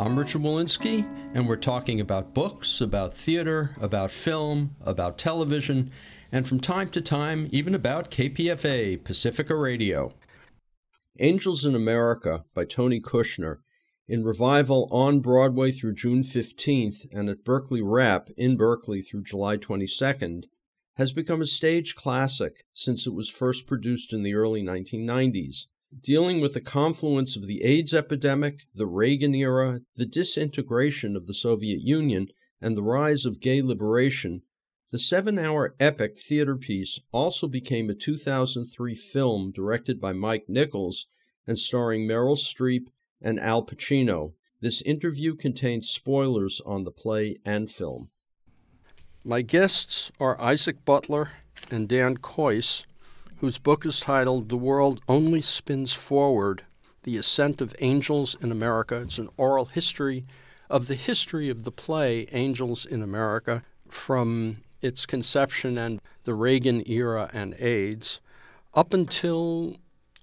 I'm Richard Wolinsky, and we're talking about books, about theater, about film, about television, and from time to time, even about KPFA, Pacifica Radio. Angels in America by Tony Kushner, in revival on Broadway through June 15th and at Berkeley Rep in Berkeley through July 22nd, has become a stage classic since it was first produced in the early 1990s, dealing with the confluence of the AIDS epidemic, the Reagan era, the disintegration of the Soviet Union, and the rise of gay liberation. The seven hour epic theater piece also became a 2003 film directed by Mike Nichols and starring Meryl Streep and Al Pacino. This interview contains spoilers on the play and film. My guests are Isaac Butler and Dan Kois, whose book is titled The World Only Spins Forward The Ascent of Angels in America. It's an oral history of the history of the play Angels in America from its conception and the Reagan era and AIDS up until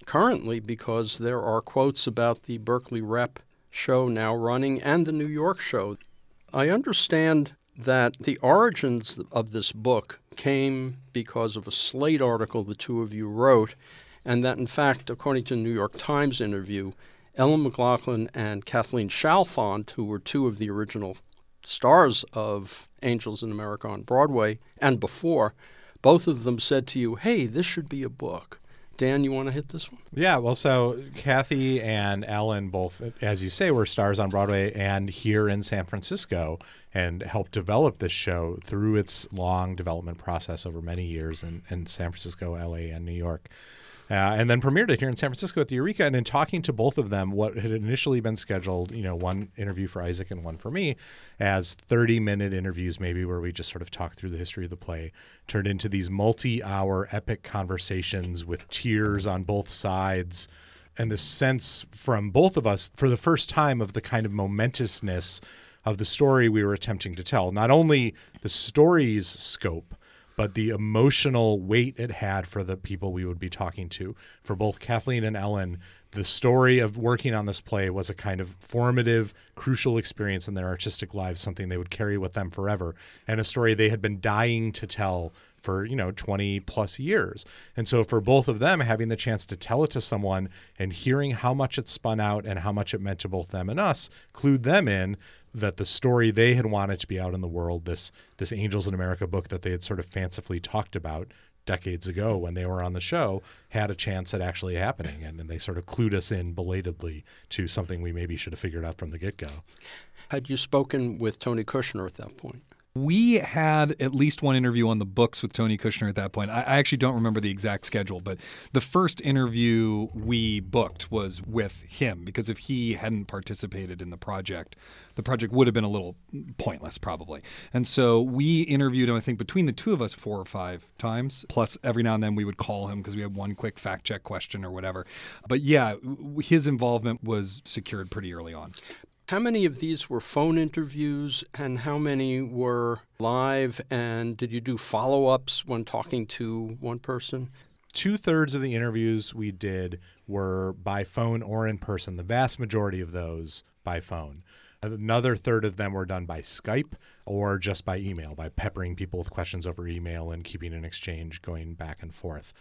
currently, because there are quotes about the Berkeley Rep show now running and the New York show. I understand that the origins of this book came because of a Slate article the two of you wrote, and that, in fact, according to a New York Times interview, Ellen McLaughlin and Kathleen Chalfant, who were two of the original stars of Angels in America on Broadway and before, both of them said to you, hey, this should be a book. Dan, you want to hit this one? Yeah, well, so Kathy and Ellen both, as you say, were stars on Broadway and here in San Francisco and helped develop this show through its long development process over many years in, in San Francisco, LA, and New York. Uh, and then premiered it here in San Francisco at the Eureka. And in talking to both of them, what had initially been scheduled, you know, one interview for Isaac and one for me, as 30 minute interviews, maybe where we just sort of talked through the history of the play, turned into these multi hour epic conversations with tears on both sides. And the sense from both of us for the first time of the kind of momentousness of the story we were attempting to tell. Not only the story's scope, but the emotional weight it had for the people we would be talking to. For both Kathleen and Ellen, the story of working on this play was a kind of formative, crucial experience in their artistic lives, something they would carry with them forever, and a story they had been dying to tell for you know 20 plus years and so for both of them having the chance to tell it to someone and hearing how much it spun out and how much it meant to both them and us clued them in that the story they had wanted to be out in the world, this this Angels in America book that they had sort of fancifully talked about decades ago when they were on the show, had a chance at actually happening, and, and they sort of clued us in belatedly to something we maybe should have figured out from the get go. Had you spoken with Tony Kushner at that point? We had at least one interview on the books with Tony Kushner at that point. I, I, actually don't remember the exact schedule, but the first interview we booked was with him because if he hadn't participated in the project, the project would have been a little pointless probably. And so we interviewed him, I think, between the two of us four or five times. Plus, every now and then we would call him because we had one quick fact check question or whatever. But yeah, his involvement was secured pretty early on. How many of these were phone interviews and how many were live? And did you do follow ups when talking to one person? Two thirds of the interviews we did were by phone or in person, the vast majority of those by phone. Another third of them were done by Skype or just by email, by peppering people with questions over email and keeping an exchange going back and forth.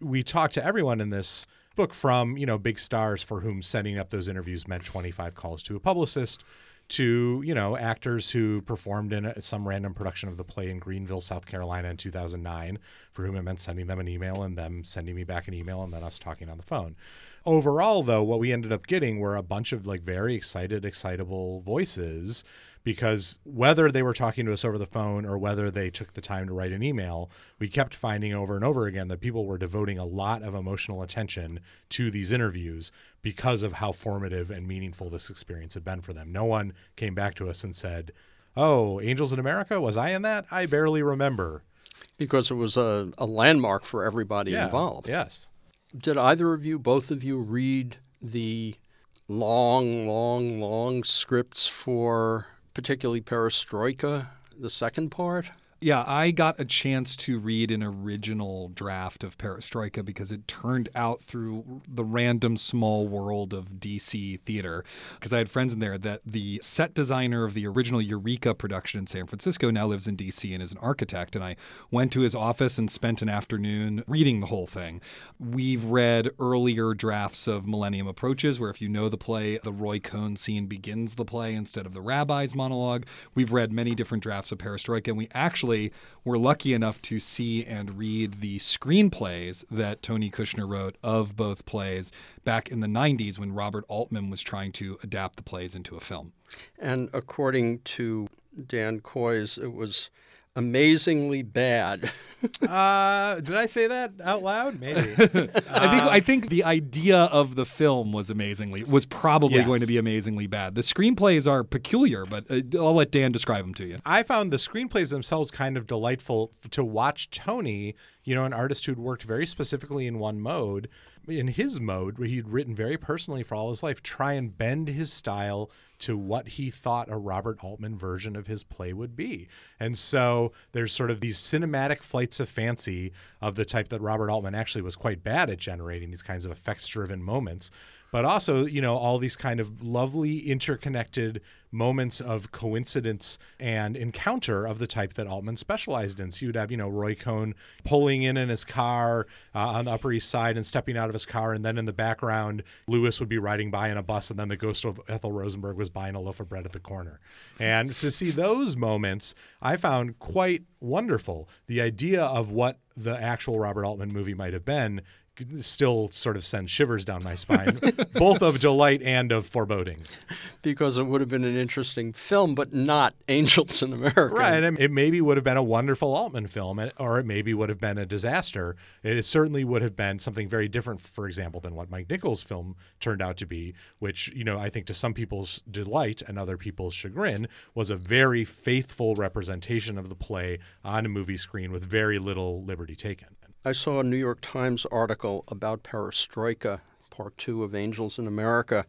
We talked to everyone in this book from you know big stars for whom setting up those interviews meant 25 calls to a publicist to you know actors who performed in a, some random production of the play in Greenville, South Carolina in 2009, for whom it meant sending them an email and them sending me back an email and then us talking on the phone. Overall, though, what we ended up getting were a bunch of like very excited, excitable voices because whether they were talking to us over the phone or whether they took the time to write an email, we kept finding over and over again that people were devoting a lot of emotional attention to these interviews because of how formative and meaningful this experience had been for them. No one came back to us and said, Oh, Angels in America? Was I in that? I barely remember. Because it was a, a landmark for everybody Yeah, involved. Yes. Did either of you, both of you, read the long, long, long scripts for particularly Perestroika, the second part? Yeah, I got a chance to read an original draft of Perestroika because it turned out through the random small world of DC theater. Because I had friends in there that the set designer of the original Eureka production in San Francisco now lives in DC and is an architect. And I went to his office and spent an afternoon reading the whole thing. We've read earlier drafts of Millennium Approaches, where if you know the play, the Roy Cohn scene begins the play instead of the rabbi's monologue. We've read many different drafts of Perestroika, and we actually were lucky enough to see and read the screenplays that Tony Kushner wrote of both plays back in the 90s when Robert Altman was trying to adapt the plays into a film. And according to Dan Kois, it was amazingly bad. Uh, did I say that out loud? Maybe. I think I think the idea of the film was amazingly was probably Yes. going to be amazingly bad. The screenplays are peculiar, but uh, I'll let Dan describe them to you. I found the screenplays themselves kind of delightful to watch Tony, you know, an artist who'd worked very specifically in one mode, in his mode, where he'd written very personally for all his life, try and bend his style to what he thought a Robert Altman version of his play would be. And so there's sort of these cinematic flights of fancy of the type that Robert Altman actually was quite bad at generating these kinds of effects driven moments but also you know all these kind of lovely interconnected moments of coincidence and encounter of the type that Altman specialized in. So you'd have you know Roy Cohn pulling in in his car uh, on the Upper East Side and stepping out of his car, and then in the background Lewis would be riding by in a bus, and then the ghost of Ethel Rosenberg was buying a loaf of bread at the corner. And to see those moments, I found quite wonderful. The idea of what the actual Robert Altman movie might have been still sort of sends shivers down my spine, both of delight and of foreboding. because it would have been an interesting film, but not Angels in America. Right. And it maybe would have been a wonderful Altman film, or it maybe would have been a disaster. It certainly would have been something very different, for example, than what Mike Nichols' film turned out to be, which, you know, I think to some people's delight and other people's chagrin was a very faithful representation of the play on a movie screen with very little liberty taken. I saw a New York Times article about Perestroika, part two of Angels in America.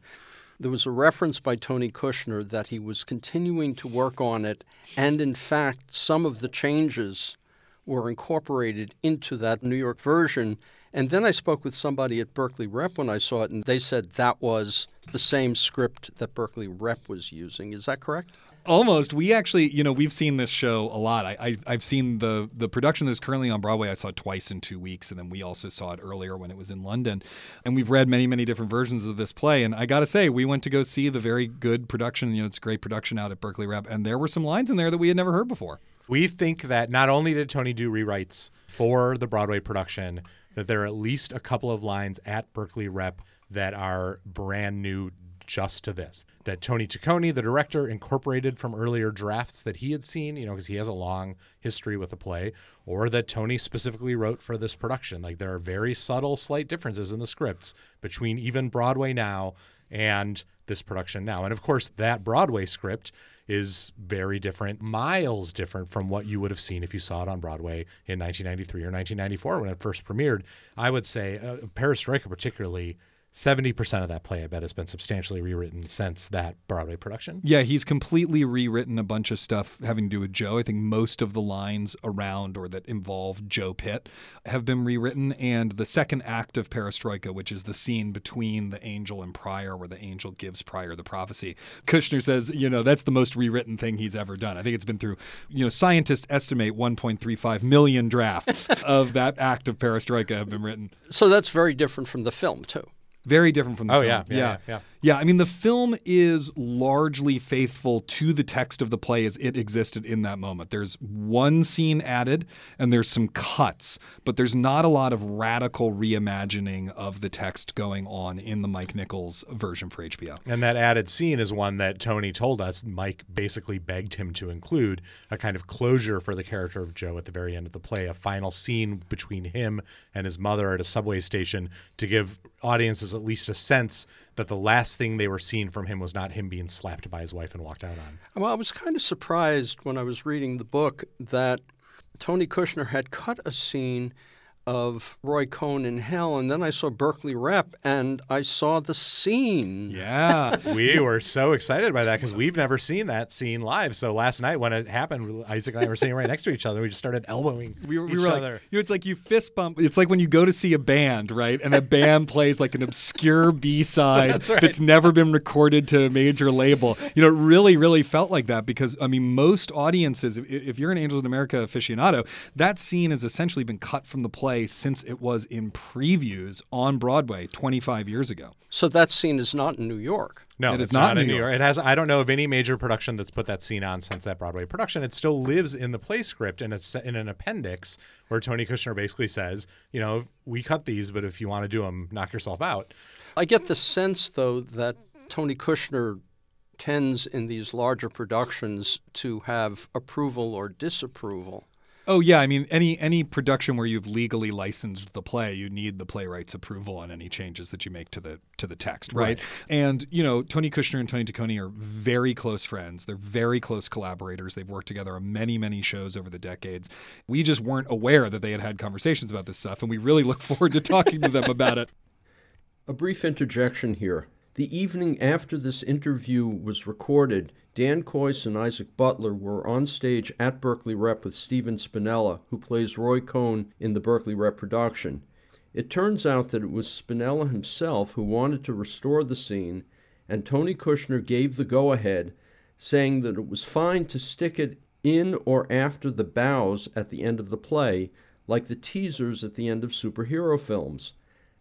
There was a reference by Tony Kushner that he was continuing to work on it, and in fact, some of the changes were incorporated into that New York version. And then I spoke with somebody at Berkeley Rep when I saw it, and they said that was the same script that Berkeley Rep was using. Is that correct? Almost. We actually, you know, we've seen this show a lot. I, I I've seen the the production that's currently on Broadway. I saw it twice in two weeks, and then we also saw it earlier when it was in London. And we've read many many different versions of this play. And I got to say, we went to go see the very good production. You know, it's a great production out at Berkeley Rep, and there were some lines in there that we had never heard before. We think that not only did Tony do rewrites for the Broadway production, that there are at least a couple of lines at Berkeley Rep that are brand new just to this. That Tony Taccone, the director, incorporated from earlier drafts that he had seen, you know, because he has a long history with the play, or that Tony specifically wrote for this production. Like there are very subtle, slight differences in the scripts between even Broadway now and this production now. And of course, that Broadway script is very different, miles different from what you would have seen if you saw it on Broadway in 1993 or 1994 when it first premiered. I would say uh, Perestroika, particularly, 70% of that play, I bet, has been substantially rewritten since that Broadway production. Yeah, he's completely rewritten a bunch of stuff having to do with Joe. I think most of the lines around or that involve Joe Pitt have been rewritten. And the second act of Perestroika, which is the scene between the angel and Pryor, where the angel gives Pryor the prophecy, Kushner says, you know, that's the most rewritten thing he's ever done. I think it's been through, you know, scientists estimate 1.35 million drafts of that act of Perestroika have been written. So that's very different from the film, too. Very different from the Oh, film. yeah, yeah, yeah, yeah. Yeah, I mean, the film is largely faithful to the text of the play as it existed in that moment. There's one scene added and there's some cuts, but there's not a lot of radical reimagining of the text going on in the Mike Nichols version for HBO. And that added scene is one that Tony told us Mike basically begged him to include a kind of closure for the character of Joe at the very end of the play, a final scene between him and his mother at a subway station to give audiences at least a sense that the last thing they were seeing from him was not him being slapped by his wife and walked out on. Well, I was kind of surprised when I was reading the book that Tony Kushner had cut a scene of Roy Cohn in Hell, and then I saw Berkeley Rep, and I saw the scene. Yeah. we were so excited by that because we've never seen that scene live. So last night when it happened, Isaac and I were sitting right next to each other. We just started elbowing We were, we each were like, other. you know, it's like you fist bump. It's like when you go to see a band, right? And a band plays like an obscure B side That's right. that's never been recorded to a major label. You know, it really, really felt like that because, I mean, most audiences, if, if you're an Angels in America aficionado, that scene has essentially been cut from the play since it was in previews on Broadway 25 years ago. So that scene is not in New York. No, It is it's not not, in New New York. York. It has. I don't know of any major production that's put that scene on since that Broadway production. It still lives in the play script, and it's in an appendix where Tony Kushner basically says, you know, we cut these, but if you want to do them, knock yourself out. I get the sense, though, that Tony Kushner tends in these larger productions to have approval or disapproval. Oh yeah, I mean any any production where you've legally licensed the play, you need the playwright's approval on any changes that you make to the to the text, right? Right. And you know, Tony Kushner and Tony Taccone are very close friends. They're very close collaborators. They've worked together on many many shows over the decades. We just weren't aware that they had had conversations about this stuff, and we really look forward to talking to them about it. A brief interjection here. The evening after this interview was recorded, Dan Kois and Isaac Butler were on stage at Berkeley Rep with Stephen Spinella, who plays Roy Cohn in the Berkeley Rep production. It turns out that it was Spinella himself who wanted to restore the scene, and Tony Kushner gave the go ahead, saying that it was fine to stick it in or after the bows at the end of the play, like the teasers at the end of superhero films.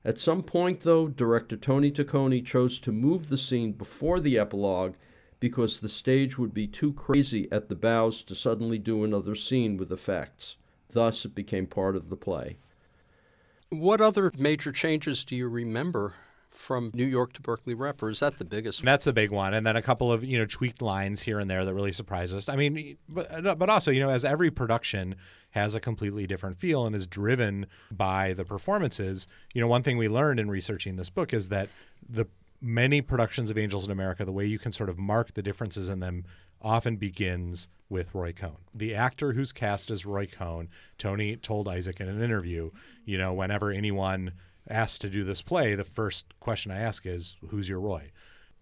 At some point, though, director Tony Taccone chose to move the scene before the epilogue because the stage would be too crazy at the bows to suddenly do another scene with effects. Thus, it became part of the play. What other major changes do you remember from New York to Berkeley Rep, or is that the biggest And that's the big one, and then a couple of you know tweaked lines here and there that really surprised us. I mean, but but also you know as every production has a completely different feel and is driven by the performances. You know, one thing we learned in researching this book is that the many productions of Angels in America, the way you can sort of mark the differences in them often begins with Roy Cohn. The actor who's cast as Roy Cohn, Tony told Isaac in an interview, you know, whenever anyone asked to do this play, the first question I ask is, who's your Roy?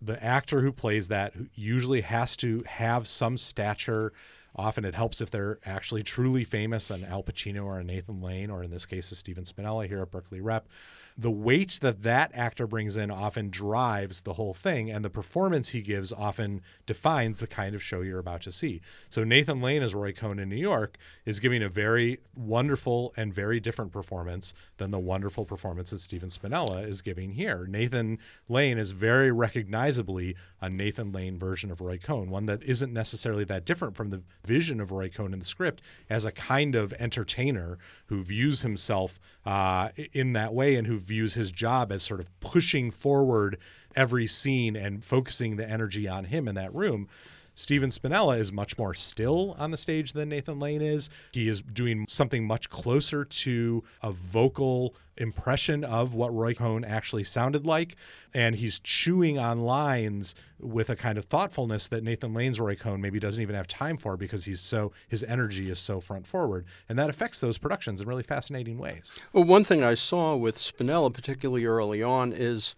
The actor who plays that usually has to have some stature. Often it helps if they're actually truly famous, an Al Pacino or a Nathan Lane, or in this case, a Stephen Spinella here at Berkeley Rep. The weight that that actor brings in often drives the whole thing, and the performance he gives often defines the kind of show you're about to see. So Nathan Lane as Roy Cohn in New York is giving a very wonderful and very different performance than the wonderful performance that Stephen Spinella is giving here. Nathan Lane is very recognizably a Nathan Lane version of Roy Cohn, one that isn't necessarily that different from the vision of Roy Cohn in the script as a kind of entertainer who views himself uh, in that way and who views his job as sort of pushing forward every scene and focusing the energy on him in that room. Stephen Spinella is much more still on the stage than Nathan Lane is. He is doing something much closer to a vocal impression of what Roy Cohn actually sounded like. And he's chewing on lines with a kind of thoughtfulness that Nathan Lane's Roy Cohn maybe doesn't even have time for because he's so his energy is so front forward. And that affects those productions in really fascinating ways. Well, one thing I saw with Spinella, particularly early on, is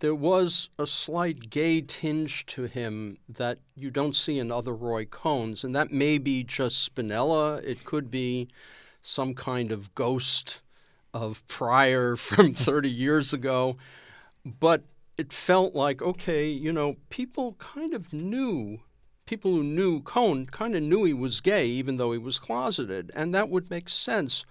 there was a slight gay tinge to him that you don't see in other Roy Cohns, and that may be just Spinella. It could be some kind of ghost of Pryor from 30 years ago, but it felt like okay, you know, people kind of knew. People who knew Cohn kind of knew he was gay, even though he was closeted, and that would make sense.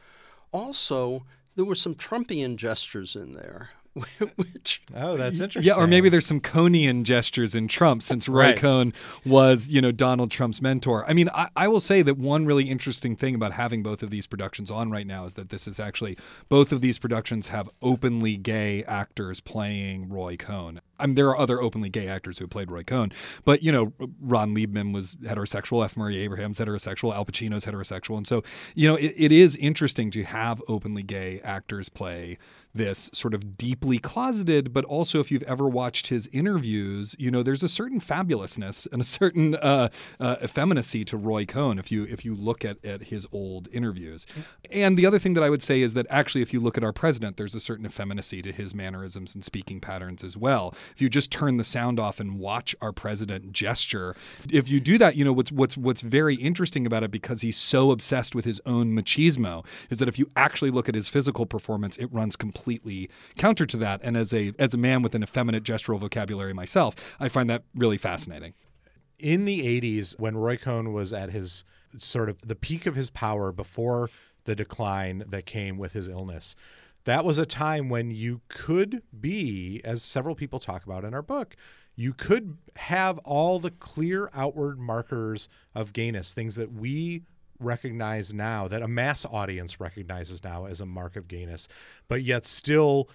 Also, there were some Trumpian gestures in there. which Oh, that's interesting. Yeah, or maybe there's some Coneian gestures in Trump since Roy Right. Cohn was, you know, Donald Trump's mentor. I mean, I, I will say that one really interesting thing about having both of these productions on right now is that this is actually both of these productions have openly gay actors playing Roy Cohn. I mean, there are other openly gay actors who have played Roy Cohn, but you know, Ron Leibman was heterosexual, F. Murray Abraham's heterosexual, Al Pacino's heterosexual, and so you know, it, it is interesting to have openly gay actors play this sort of deeply closeted, but also if you've ever watched his interviews, you know, there's a certain fabulousness and a certain uh, uh, effeminacy to Roy Cohn if you if you look at, at his old interviews. And the other thing that I would say is that actually, if you look at our president, there's a certain effeminacy to his mannerisms and speaking patterns as well. If you just turn the sound off and watch our president gesture, if you do that, you know what's what's what's very interesting about it because he's so obsessed with his own machismo is that if you actually look at his physical performance, it runs completely counter to that. And as a as a man with an effeminate gestural vocabulary myself, I find that really fascinating. in the 80s when Roy Cohn was at his sort of the peak of his power before the decline that came with his illness. That was a time when you could be, as several people talk about in our book, you could have all the clear outward markers of gayness, things that we recognize now, that a mass audience recognizes now as a mark of gayness, but yet still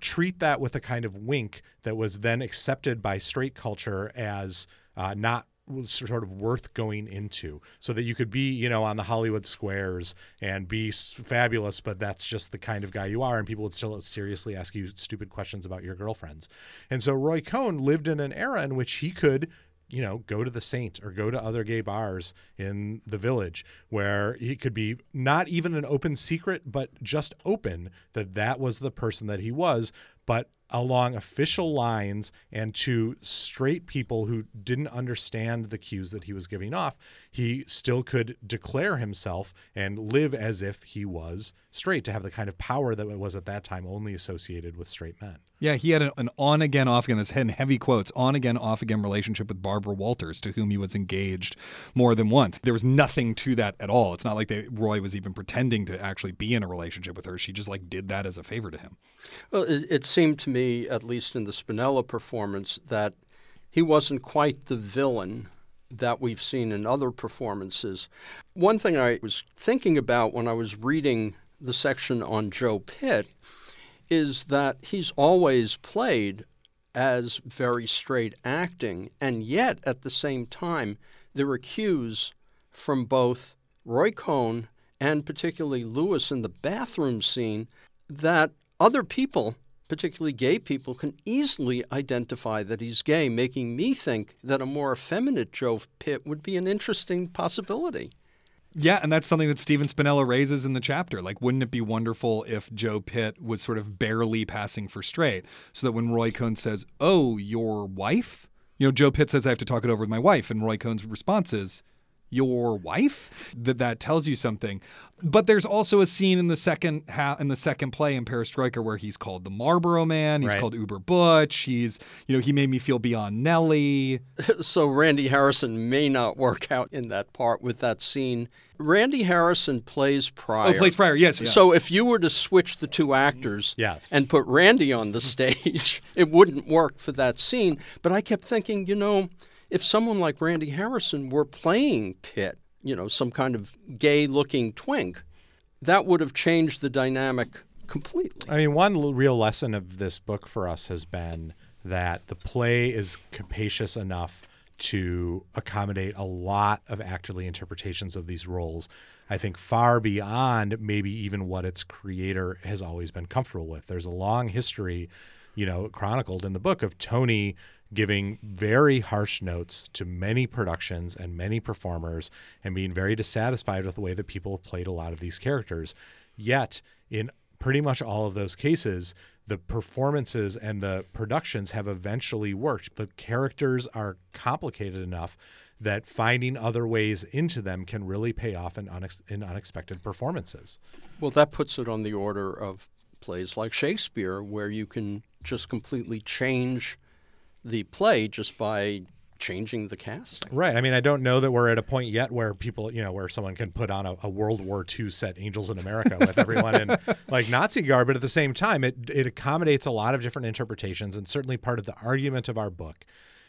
treat that with a kind of wink that was then accepted by straight culture as uh, not sort of worth going into. So that you could be you know on the hollywood squares and be fabulous but that's just the kind of guy you are and people would still seriously ask you stupid questions about your girlfriends. And so roy cohn lived in an era in which he could you know, go to the Saint or go to other gay bars in the village where he could be not even an open secret, but just open that that was the person that he was, but along official lines and to straight people who didn't understand the cues that he was giving off, he still could declare himself and live as if he was straight to have the kind of power that was at that time only associated with straight men. Yeah, he had an, an on again, off again, this in heavy quotes, on again, off again relationship with Barbara Walters, to whom he was engaged more than once. There was nothing to that at all. It's not like they, Roy was even pretending to actually be in a relationship with her. She just like did that as a favor to him. Well, it, it seemed to me, at least in the Spinella performance, that he wasn't quite the villain that we've seen in other performances. One thing I was thinking about when I was reading the section on Joe Pitt is that he's always played as very straight acting, and yet at the same time, there are cues from both Roy Cohn and particularly Lewis in the bathroom scene that other people, particularly gay people, can easily identify that he's gay, making me think that a more effeminate Joe Pitt would be an interesting possibility. Yeah, and that's something that Stephen Spinella raises in the chapter. Like, wouldn't it be wonderful if Joe Pitt was sort of barely passing for straight, so that when Roy Cohn says, "Oh, your wife," you know, Joe Pitt says, "I have to talk it over with my wife," and Roy Cohn's response is, "Your wife?" That that tells you something. But there's also a scene in the second ha- in the second play in Perestroika where he's called the Marlboro Man. He's Right. called Uber Butch. He's, you know, he made me feel beyond Nelly. so Randy Harrison may not work out in that part with that scene. Randy Harrison plays Pryor. Oh, plays Pryor. Yes. yeah. So if you were to switch the two actors Yes. and put Randy on the stage, it wouldn't work for that scene. But I kept thinking, you know, if someone like Randy Harrison were playing Pitt, you know, some kind of gay looking twink, that would have changed the dynamic completely. I mean, one l- real lesson of this book for us has been that the play is capacious enough to accommodate a lot of actorly interpretations of these roles. I think far beyond maybe even what its creator has always been comfortable with. There's a long history, you know, chronicled in the book of Tony giving very harsh notes to many productions and many performers and being very dissatisfied with the way that people have played a lot of these characters. Yet, in pretty much all of those cases, the performances and the productions have eventually worked. The characters are complicated enough that finding other ways into them can really pay off in, unex- in unexpected performances. Well, that puts it on the order of plays like Shakespeare, where you can just completely change the play just by changing the casting. Right. I mean, I don't know that we're at a point yet where people, you know, where someone can put on a, a World War II set Angels in America with everyone in like Nazi garb, but at the same time, it it accommodates a lot of different interpretations, and certainly part of the argument of our book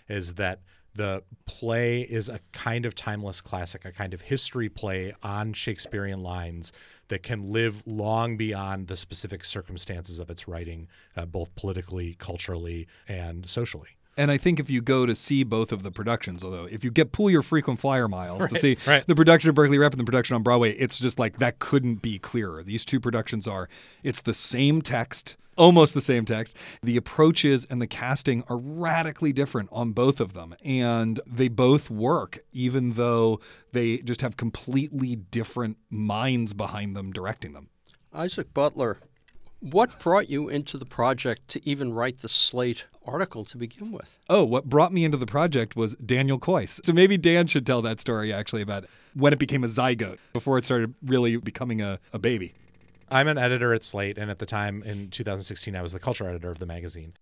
is that the play is a kind of timeless classic, a kind of history play on Shakespearean lines that can live long beyond the specific circumstances of its writing, uh, both politically, culturally, and socially. And I think if you go to see both of the productions, although if you get pull your frequent flyer miles to see right. the production of Berkeley Rep and the production on Broadway, it's just like that couldn't be clearer. These two productions are it's the same text, almost the same text. The approaches and the casting are radically different on both of them, and they both work, even though they just have completely different minds behind them directing them. Isaac Butler, what brought you into the project to even write the Slate article to begin with? Oh, what brought me into the project was Daniel Kois. So maybe Dan should tell that story actually about when it became a zygote before it started really becoming a, a baby. I'm an editor at Slate, and at the time in 2016, I was the culture editor of the magazine.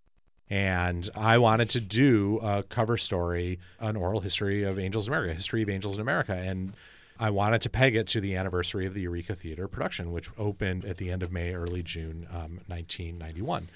And I wanted to do a cover story, an oral history of Angels in America, history of Angels in America. And I wanted to peg it to the anniversary of the Eureka Theater production, which opened at the end of May, early June, um, 1991.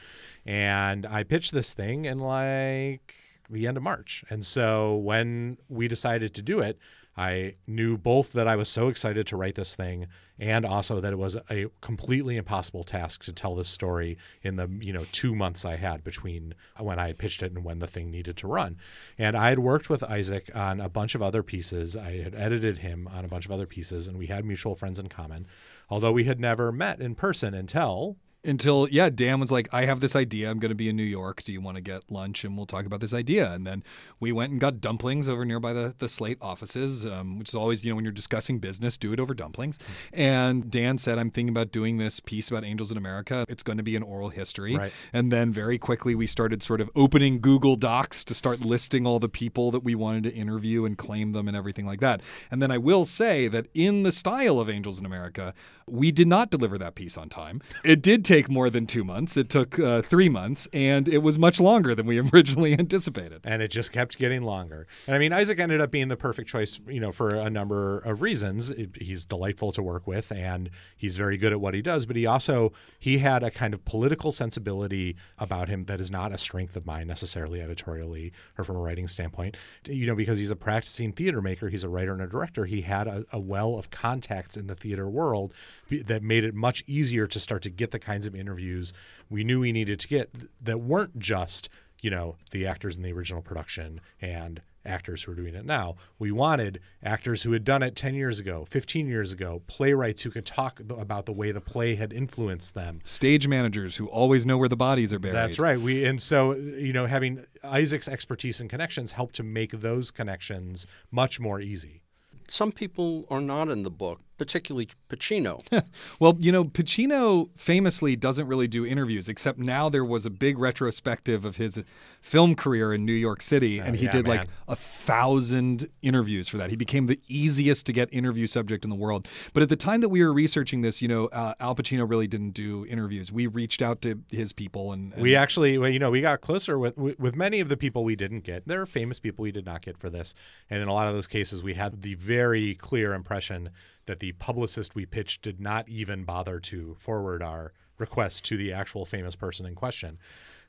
And I pitched this thing in like the end of March. And so when we decided to do it, I knew both that I was so excited to write this thing and also that it was a completely impossible task to tell this story in the, you know, 2 months I had between when I had pitched it and when the thing needed to run. And I had worked with Isaac on a bunch of other pieces. I had edited him on a bunch of other pieces and we had mutual friends in common, although we had never met in person until until yeah dan was like i have this idea. I'm going to be in new york. Do you want to get lunch and we'll talk about this idea? And then we went and got dumplings over nearby the, the slate offices um, which is always you know when you're discussing business do it over dumplings. And dan said i'm thinking about doing this piece about angels in america. It's going to be an oral history. Right. and then very quickly we started sort of opening google docs to start listing all the people that we wanted to interview and claim them and everything like that. And then i will say that in the style of angels in america we did not deliver that piece on time. It did take more than two months. It took uh, three months, and it was much longer than we originally anticipated. and it just kept getting longer. And I mean, Isaac ended up being the perfect choice, you know, for a number of reasons. He's delightful to work with, and he's very good at what he does. But he also he had a kind of political sensibility about him that is not a strength of mine necessarily editorially or from a writing standpoint. You know, because he's a practicing theater maker, he's a writer and a director. He had a, a well of contacts in the theater world that made it much easier to start to get the kinds of interviews we knew we needed to get that weren't just you know, the actors in the original production and actors who are doing it now. We wanted actors who had done it 10 years ago, 15 years ago, playwrights who could talk about the way the play had influenced them. Stage managers who always know where the bodies are buried. That's right. We and so you know, having Isaac's expertise and connections helped to make those connections much more easy. Some people are not in the book, particularly Pacino. Well, you know, Pacino famously doesn't really do interviews, except now there was a big retrospective of his film career in New York City, and he yeah, did like a thousand interviews for that. He became the easiest to get interview subject in the world. But at the time that we were researching this, you know, uh, Al Pacino really didn't do interviews. We reached out to his people, and, and We actually, well, you know, we got closer with, with with many of the people we didn't get. There are famous people we did not get for this, and in a lot of those cases, we had the very clear impression that the publicist we pitched did not even bother to forward our request to the actual famous person in question.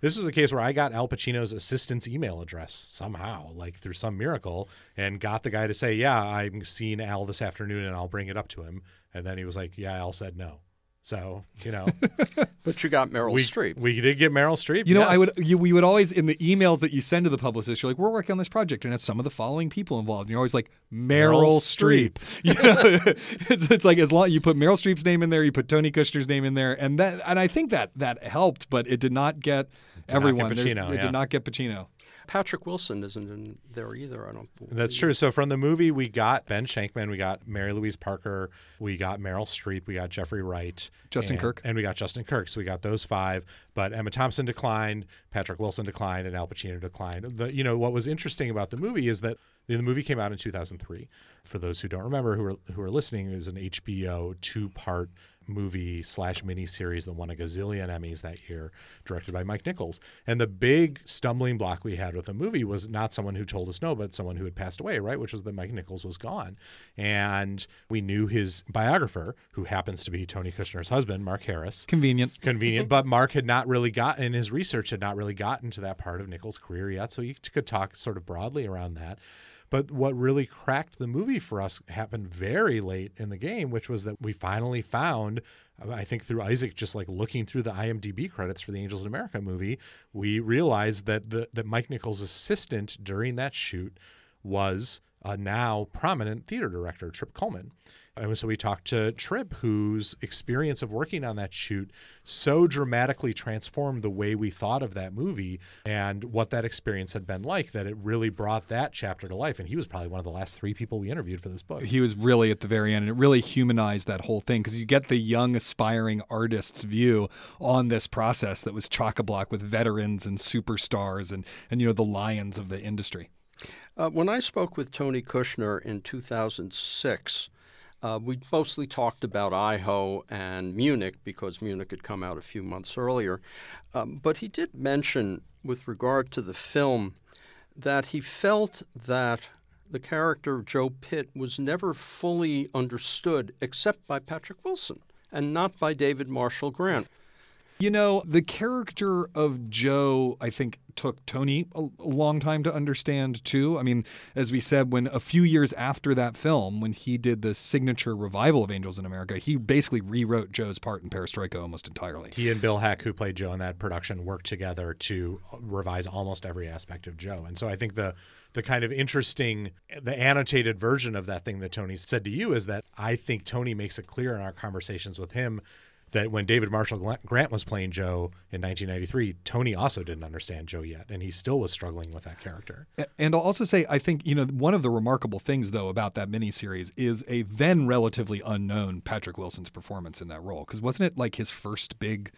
This was a case where I got Al Pacino's assistant's email address somehow, like through some miracle, and got the guy to say, "Yeah, I'm seeing Al this afternoon, and I'll bring it up to him." And then he was like, "Yeah, Al said no." So you know, but you got Meryl we Streep. we did get Meryl Streep. You know, I would you, we would always in the emails that you send to the publicist, you're like, we're working on this project, and it's some of the following people involved. And you're always like Meryl, Meryl Streep. You know, it's, it's like as long you put Meryl Streep's name in there, you put Tony Kushner's name in there, and that and I think that that helped, but it did not get everyone. There's- Pacino, it did not get Pacino. Patrick Wilson isn't in there either, I don't believe. That's true. So from the movie, we got Ben Shenkman, we got Mary Louise Parker, we got Meryl Streep, we got Jeffrey Wright, Justin and, Kirk. and we got Justin Kirk. So we got those five. But Emma Thompson declined, Patrick Wilson declined, and Al Pacino declined. The you know what was interesting about the movie is that the movie came out in 2003. For those who don't remember, who are who are listening, it was an HBO two part movie slash miniseries that won a gazillion Emmys that year, directed by Mike Nichols. And the big stumbling block we had with the movie was not someone who told us no, but someone who had passed away, right? Which was that Mike Nichols was gone. And we knew his biographer, who happens to be Tony Kushner's husband, Mark Harris. Convenient. Convenient, mm-hmm. but Mark had not really gotten in his research had not really gotten to that part of Nichols' career yet, so he could talk sort of broadly around that. But what really cracked the movie for us happened very late in the game, which was that we finally found, uh, I think through Isaac just like looking through the IMDb credits for the Angels in America movie, we realized that the that Mike Nichols' assistant during that shoot was a now prominent theater director, Trip Cullman. And so we talked to Trip, whose experience of working on that shoot so dramatically transformed the way we thought of that movie and what that experience had been like that it really brought that chapter to life. And he was probably one of the last three people we interviewed for this book. He was really at the very end, and it really humanized that whole thing because you get the young, aspiring artist's view on this process that was chock a block with veterans and superstars and, and you know the lions of the industry. Uh, when I spoke with Tony Kushner in 2006, uh, we mostly talked about IHO and Munich because Munich had come out a few months earlier. Um, but he did mention, with regard to the film, that he felt that the character of Joe Pitt was never fully understood except by Patrick Wilson and not by David Marshall Grant. You know, the character of Joe, I think, took Tony a, long time to understand too. I mean, as we said, when a few years after that film, when he did the signature revival of Angels in America, he basically rewrote Joe's part in Perestroika almost entirely. He and Bill Heck, who played Joe in that production, worked together to revise almost every aspect of Joe. And so I think the the kind of interesting the annotated version of that thing that Tony said to you is that I think Tony makes it clear in our conversations with him that when David Marshall Grant was playing Joe in 1993, Tony also didn't understand Joe yet, and he still was struggling with that character. And I'll also say, I think you know one of the remarkable things though about that miniseries is a then relatively unknown Patrick Wilson's performance in that role, because wasn't it like his first big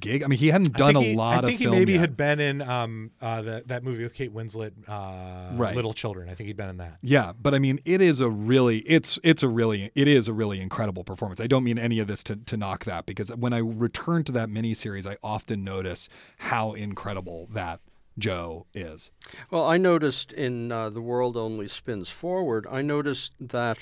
gig. I mean, he hadn't done he, a lot of. I think he maybe yet. had been in um, uh, the, that movie with Kate Winslet, uh, right. Little Children. I think he'd been in that. Yeah, but I mean, it is a really, it's it's a really, it is a really incredible performance. I don't mean any of this to to knock that because when I return to that miniseries, I often notice how incredible that Joe is. Well, I noticed in uh, The World Only Spins Forward, I noticed that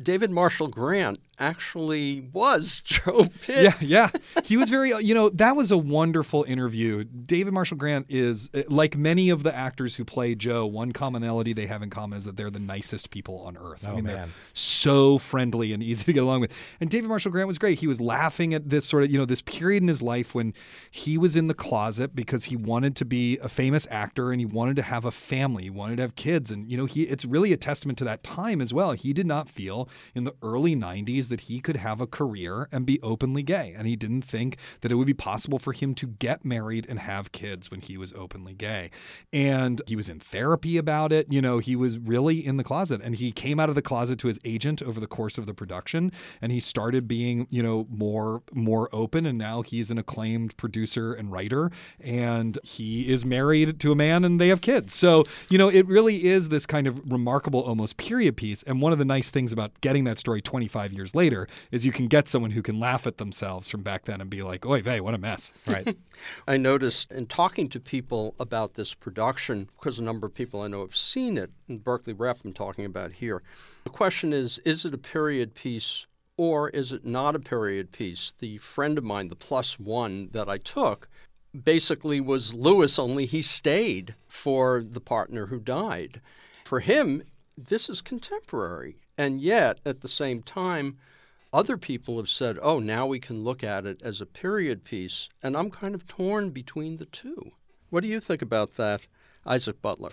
David Marshall Grant actually was Joe Pitt. Yeah, yeah. He was very, you know, that was a wonderful interview. David Marshall Grant is, uh, like many of the actors who play Joe, one commonality they have in common is that they're the nicest people on earth. Oh, I mean, man. they're so friendly and easy to get along with. And David Marshall Grant was great. He was laughing at this sort of, you know, this period in his life when he was in the closet because he wanted to be a famous actor and he wanted to have a family, he wanted to have kids. And, you know, he it's really a testament to that time as well. He did not feel in the early 90s that he could have a career and be openly gay. And he didn't think that it would be possible for him to get married and have kids when he was openly gay. And he was in therapy about it. You know, he was really in the closet. And he came out of the closet to his agent over the course of the production. And he started being, you know, more more open. And now he's an acclaimed producer and writer. And he is married to a man and they have kids. So, you know, it really is this kind of remarkable almost period piece. And one of the nice things about getting that story 25 years later is you can get someone who can laugh at themselves from back then and be like, "Oy vey, what a mess!" Right. I noticed in talking to people about this production, because a number of people I know have seen it, and Berkeley Rep I'm talking about here. The question is: Is it a period piece or is it not a period piece? The friend of mine, the plus one that I took, basically was Lewis, only he stayed for the partner who died. For him, this is contemporary. And yet, at the same time, other people have said, oh, now we can look at it as a period piece. And I'm kind of torn between the two. What do you think about that, Isaac Butler?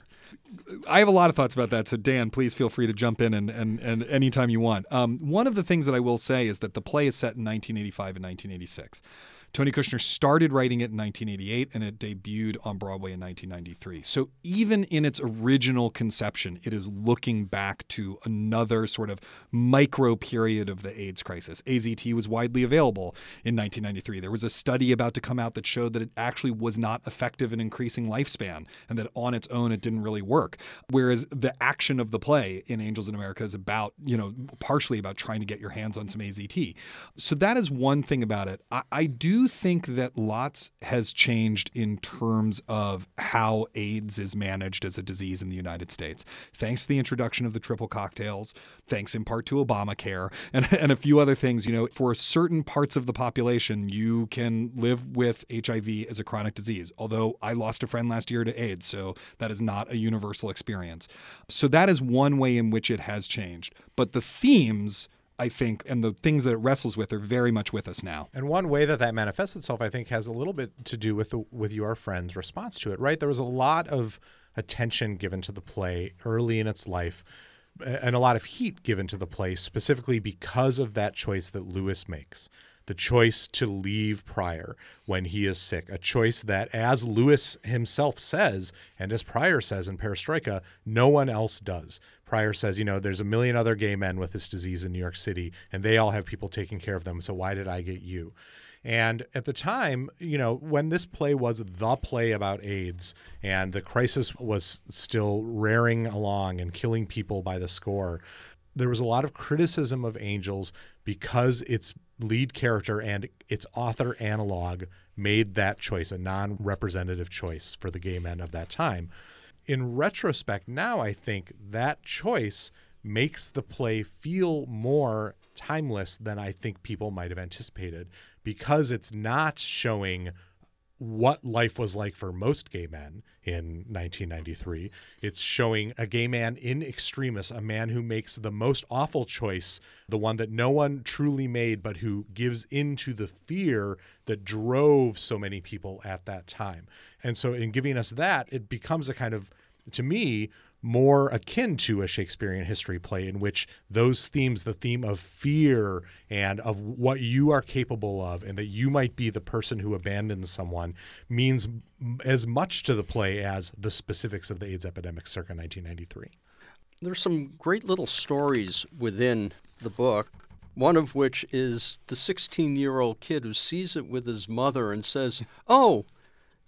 I have a lot of thoughts about that. So, Dan, please feel free to jump in and, and, and anytime you want. Um, one of the things that I will say is that the play is set in 1985 and 1986. Tony Kushner started writing it in 1988 and it debuted on Broadway in 1993. So even in its original conception, it is looking back to another sort of micro period of the AIDS crisis. AZT was widely available in 1993. There was a study about to come out that showed that it actually was not effective in increasing lifespan and that on its own it didn't really work. Whereas the action of the play in Angels in America is about, you know, partially about trying to get your hands on some AZT. So that is one thing about it. I, I do think that lots has changed in terms of how AIDS is managed as a disease in the United States, thanks to the introduction of the triple cocktails, thanks in part to Obamacare, and, and a few other things. You know, for certain parts of the population, you can live with HIV as a chronic disease. Although I lost a friend last year to AIDS, so that is not a universal experience. So that is one way in which it has changed. But the themes I think, and the things that it wrestles with are very much with us now. And one way that that manifests itself, I think, has a little bit to do with the, with your friend's response to it. Right, there was a lot of attention given to the play early in its life, and a lot of heat given to the play specifically because of that choice that Lewis makes. The choice to leave Pryor when he is sick, a choice that, as Lewis himself says, and as Pryor says in Perestroika, no one else does. Pryor says, you know, there's a million other gay men with this disease in New York City, and they all have people taking care of them. So why did I get you? And at the time, you know, when this play was the play about AIDS and the crisis was still raring along and killing people by the score, there was a lot of criticism of Angels because its lead character and its author analog made that choice, a non representative choice for the gay men of that time. In retrospect, now I think that choice makes the play feel more timeless than I think people might have anticipated because it's not showing what life was like for most gay men in 1993. It's showing a gay man in extremis, a man who makes the most awful choice, the one that no one truly made, but who gives into the fear that drove so many people at that time. And so, in giving us that, it becomes a kind of, to me, more akin to a Shakespearean history play in which those themes, the theme of fear and of what you are capable of, and that you might be the person who abandons someone, means as much to the play as the specifics of the AIDS epidemic circa 1993. There's some great little stories within the book. One of which is the 16 year old kid who sees it with his mother and says, Oh,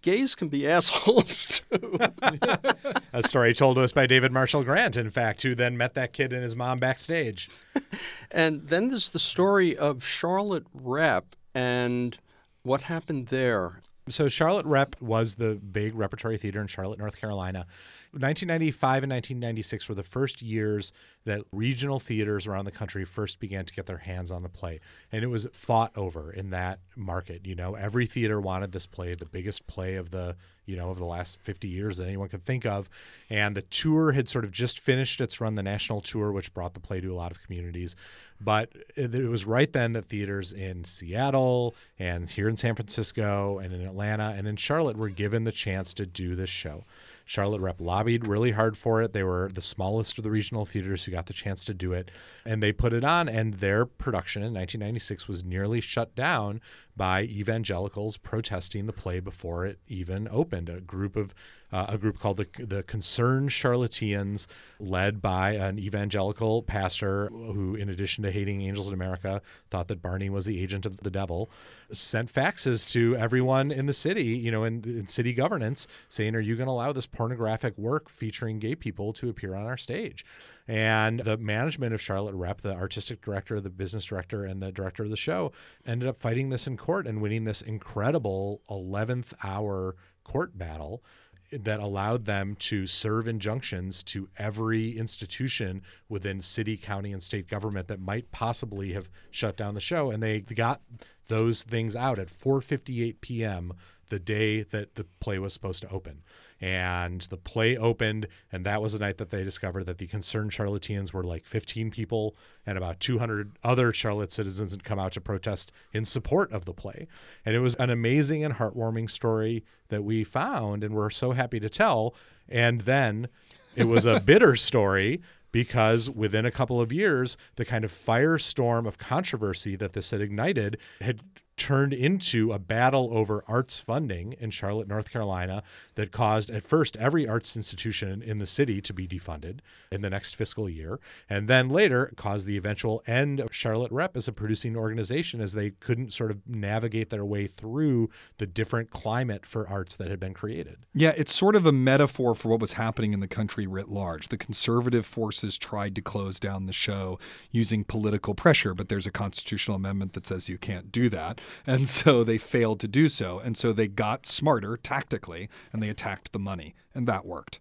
gays can be assholes too. a story told to us by David Marshall Grant, in fact, who then met that kid and his mom backstage. and then there's the story of Charlotte Rep and what happened there. So Charlotte Rep was the big repertory theater in Charlotte, North Carolina. 1995 and 1996 were the first years that regional theaters around the country first began to get their hands on the play. And it was fought over in that market. You know, every theater wanted this play, the biggest play of the, you know, of the last 50 years that anyone could think of. And the tour had sort of just finished its run, the national tour, which brought the play to a lot of communities. But it was right then that theaters in Seattle and here in San Francisco and in Atlanta and in Charlotte were given the chance to do this show. Charlotte Rep lobbied really hard for it. They were the smallest of the regional theaters who got the chance to do it, and they put it on. And their production in 1996 was nearly shut down by evangelicals protesting the play before it even opened. A group of uh, a group called the the Concerned Charlotteans, led by an evangelical pastor who, in addition to hating angels in America, thought that Barney was the agent of the devil, sent faxes to everyone in the city, you know, in, in city governance, saying, "Are you going to allow this pornographic work featuring gay people to appear on our stage?" And the management of Charlotte Rep, the artistic director, the business director, and the director of the show ended up fighting this in court and winning this incredible 11th hour court battle that allowed them to serve injunctions to every institution within city, county, and state government that might possibly have shut down the show. And they got those things out at 4:58 p.m. the day that the play was supposed to open and the play opened and that was the night that they discovered that the concerned charlotteans were like 15 people and about 200 other charlotte citizens had come out to protest in support of the play. And it was an amazing and heartwarming story that we found and we're so happy to tell. And then it was a bitter story because within a couple of years, the kind of firestorm of controversy that this had ignited had turned into a battle over arts funding in Charlotte, North Carolina, that caused at first every arts institution in the city to be defunded in the next fiscal year. And then later caused the eventual end of Charlotte Rep as a producing organization as they couldn't sort of navigate their way through the different climate for arts that had been created. Yeah, it's sort of a metaphor for what was happening in the country writ large. The conservative forces tried to close down the show using political pressure, but there's a constitutional amendment that says you can't do that. And so they failed to do so. And so they got smarter tactically and they attacked the money. And that worked.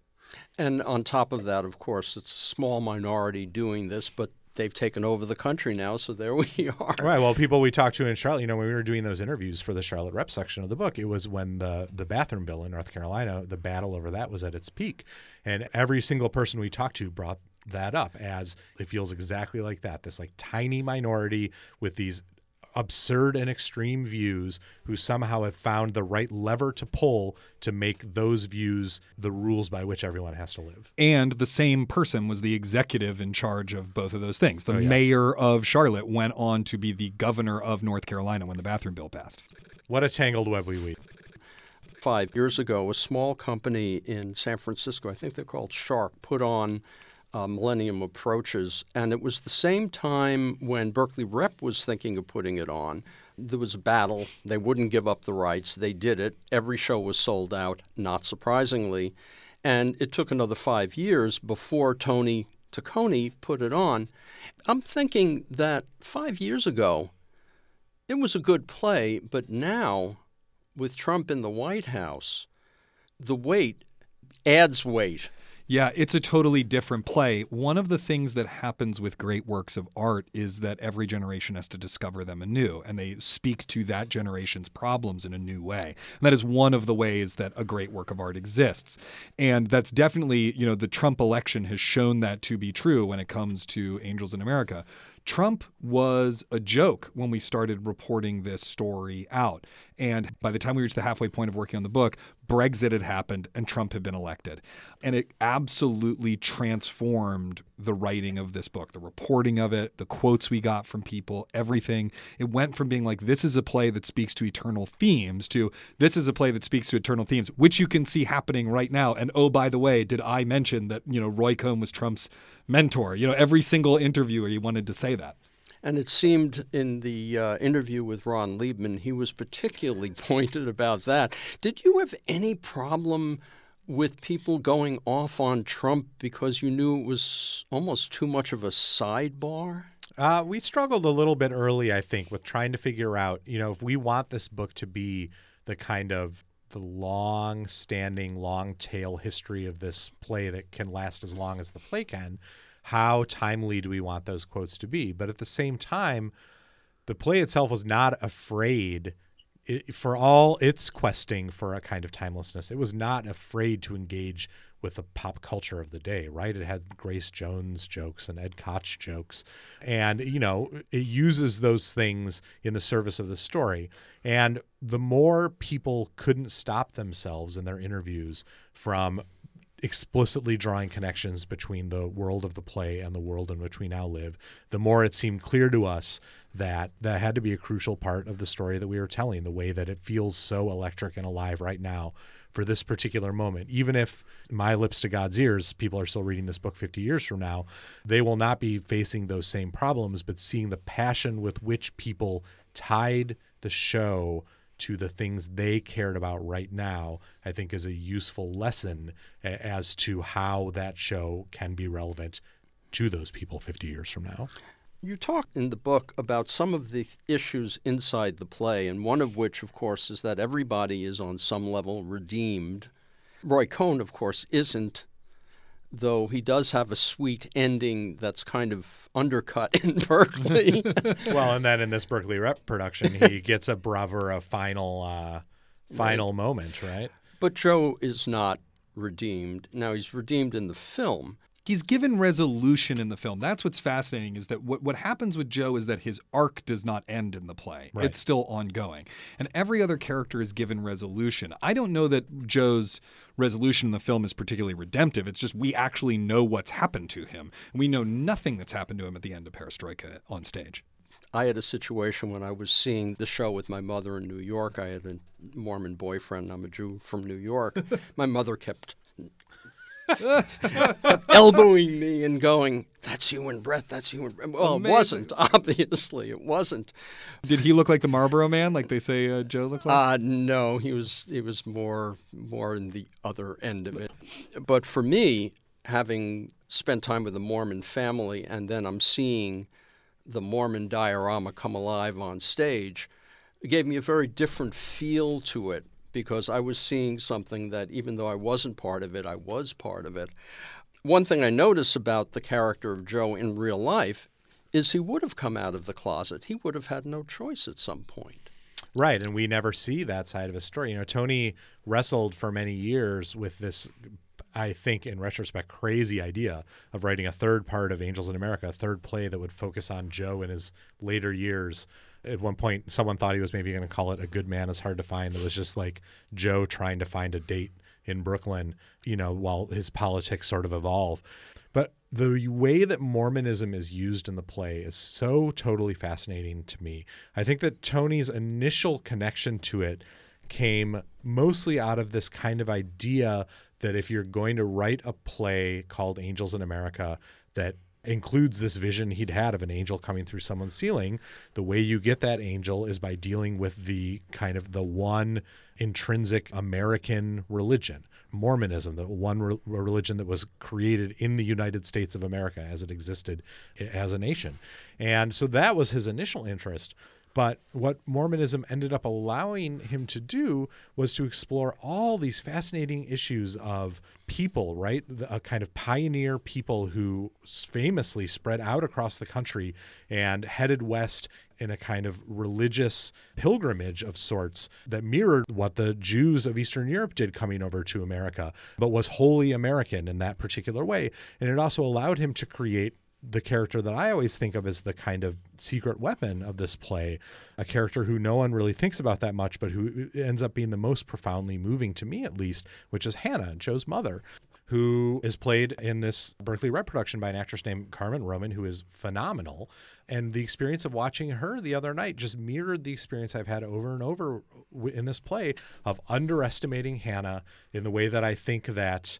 And on top of that, of course, it's a small minority doing this, but they've taken over the country now, so there we are. Right. Well, people we talked to in Charlotte, you know, when we were doing those interviews for the Charlotte Rep section of the book, it was when the the bathroom bill in North Carolina, the battle over that was at its peak, and every single person we talked to brought that up as it feels exactly like that. This like tiny minority with these absurd and extreme views who somehow have found the right lever to pull to make those views the rules by which everyone has to live. And the same person was the executive in charge of both of those things. The Oh, yes. mayor of Charlotte went on to be the governor of North Carolina when the bathroom bill passed. What a tangled web we weave. Five years ago, a small company in San Francisco, I think they're called Shark, put on uh, Millennium Approaches. And it was the same time when Berkeley Rep was thinking of putting it on. There was a battle. They wouldn't give up the rights. They did it. Every show was sold out, not surprisingly. And it took another five years before Tony Taccone put it on. I'm thinking that five years ago, it was a good play, but now, with Trump in the White House, the weight adds weight. Yeah, it's a totally different play. One of the things that happens with great works of art is that every generation has to discover them anew, and they speak to that generation's problems in a new way. And that is one of the ways that a great work of art exists. And that's definitely, you know, the Trump election has shown that to be true when it comes to Angels in America. Trump was a joke when we started reporting this story out. And by the time we reached the halfway point of working on the book, Brexit had happened and Trump had been elected. And it absolutely transformed the writing of this book, the reporting of it, the quotes we got from people, everything. It went from being like, this is a play that speaks to eternal themes to this is a play that speaks to eternal themes, which you can see happening right now. And oh, by the way, did I mention that, you know, Roy Cohn was Trump's mentor? You know, every single interviewer, he wanted to say that. And it seemed in the uh, interview with Ron Leibman, he was particularly pointed about that. Did you have any problem with people going off on Trump because you knew it was almost too much of a sidebar? Uh, we struggled a little bit early, I think, with trying to figure out, you know, if we want this book to be the kind of the long standing, long tail history of this play that can last as long as the play can, how timely do we want those quotes to be? But at the same time, the play itself was not afraid it, for all its questing for a kind of timelessness. It was not afraid to engage with the pop culture of the day, right? It had Grace Jones jokes and Ed Koch jokes. And, you know, it uses those things in the service of the story. And the more people couldn't stop themselves in their interviews from explicitly drawing connections between the world of the play and the world in which we now live, the more it seemed clear to us that that had to be a crucial part of the story that we were telling, the way that it feels so electric and alive right now for this particular moment. Even if my lips to God's ears, people are still reading this book 50 years from now, they will not be facing those same problems, but seeing the passion with which people tied the show to the things they cared about right now, I think is a useful lesson as to how that show can be relevant to those people 50 years from now. You talk in the book about some of the issues inside the play, and one of which, of course, is that everybody is on some level redeemed. Roy Cohn, of course, isn't, though he does have a sweet ending that's kind of undercut in Berkeley. well, and then in this Berkeley Rep production, he gets a bravura final uh, final moment, right? but Joe is not redeemed. Now, he's redeemed in the film. He's given resolution in the film. That's what's fascinating is that what, what happens with Joe is that his arc does not end in the play. Right. It's still ongoing. And every other character is given resolution. I don't know that Joe's resolution in the film is particularly redemptive. It's just we actually know what's happened to him. We know nothing that's happened to him at the end of Perestroika on stage. I had a situation when I was seeing the show with my mother in New York. I had a Mormon boyfriend. I'm a Jew from New York. my mother kept elbowing me and going, "That's you and Brett. That's you and Brett." Well, Amazing. it wasn't. Obviously, it wasn't. Did he look like the Marlboro Man, like they say uh, Joe looked like? Uh, no, he was he was more more in the other end of it. But for me, having spent time with the Mormon family, and then I'm seeing the Mormon diorama come alive on stage, it gave me a very different feel to it because I was seeing something that, even though I wasn't part of it, I was part of it. One thing I notice about the character of Joe in real life is he would have come out of the closet. He would have had no choice at some point. Right, and we never see that side of his story. You know, Tony wrestled for many years with this I think in retrospect crazy idea of writing a third part of Angels in America, a third play that would focus on Joe in his later years. At one point someone thought he was maybe going to call it A Good Man is Hard to Find that was just like Joe trying to find a date in Brooklyn, you know, while his politics sort of evolve. But the way that Mormonism is used in the play is so totally fascinating to me. I think that Tony's initial connection to it came mostly out of this kind of idea that if you're going to write a play called Angels in America that includes this vision he'd had of an angel coming through someone's ceiling the way you get that angel is by dealing with the kind of the one intrinsic american religion mormonism the one re- religion that was created in the united states of america as it existed as a nation. And so that was his initial interest but what Mormonism ended up allowing him to do was to explore all these fascinating issues of people, right? The, a kind of pioneer people who famously spread out across the country and headed west in a kind of religious pilgrimage of sorts that mirrored what the Jews of Eastern Europe did coming over to America, but was wholly American in that particular way. And it also allowed him to create the character that I always think of as the kind of secret weapon of this play, a character who no one really thinks about that much, but who uh, ends up being the most profoundly moving to me, at least, which is Hannah, Joe's mother, who is played in this Berkeley Rep production by an actress named Carmen Roman, who is phenomenal. And the experience of watching her the other night just mirrored the experience I've had over and over uh, in this play of underestimating Hannah in the way that I think that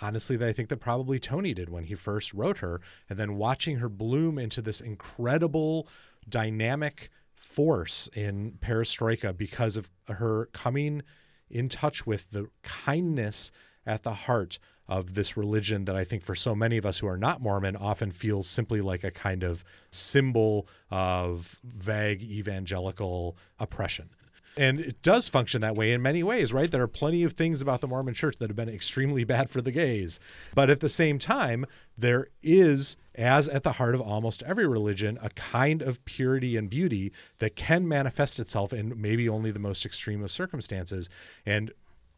honestly that I think that probably Tony did when he first wrote her, and then watching her bloom into this incredible dynamic force in Perestroika because of her coming in touch with the kindness at the heart of this religion that I think for so many of us who are not Mormon often feels simply like a kind of symbol of vague evangelical oppression and it does function that way in many ways, right? There are plenty of things about the Mormon church that have been extremely bad for the gays. But at the same time, there is, as at the heart of almost every religion, a kind of purity and beauty that can manifest itself in maybe only the most extreme of circumstances. And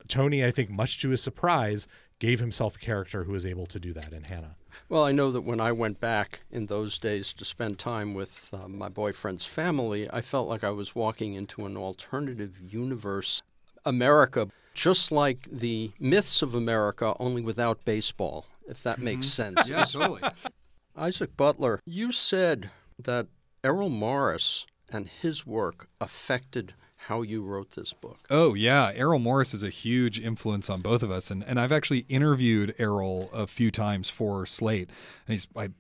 Tony, I think, much to his surprise, gave himself a character who was able to do that in Hannah. Well, I know that when I went back in those days to spend time with uh, my boyfriend's family, I felt like I was walking into an alternative universe. America, just like the myths of America, only without baseball, if that makes sense. yeah, totally. Isaac Butler, you said that Errol Morris and his work affected how you wrote this book. Oh yeah, Errol Morris is a huge influence on both of us, and and I've actually interviewed Errol a few times for Slate, and he's I,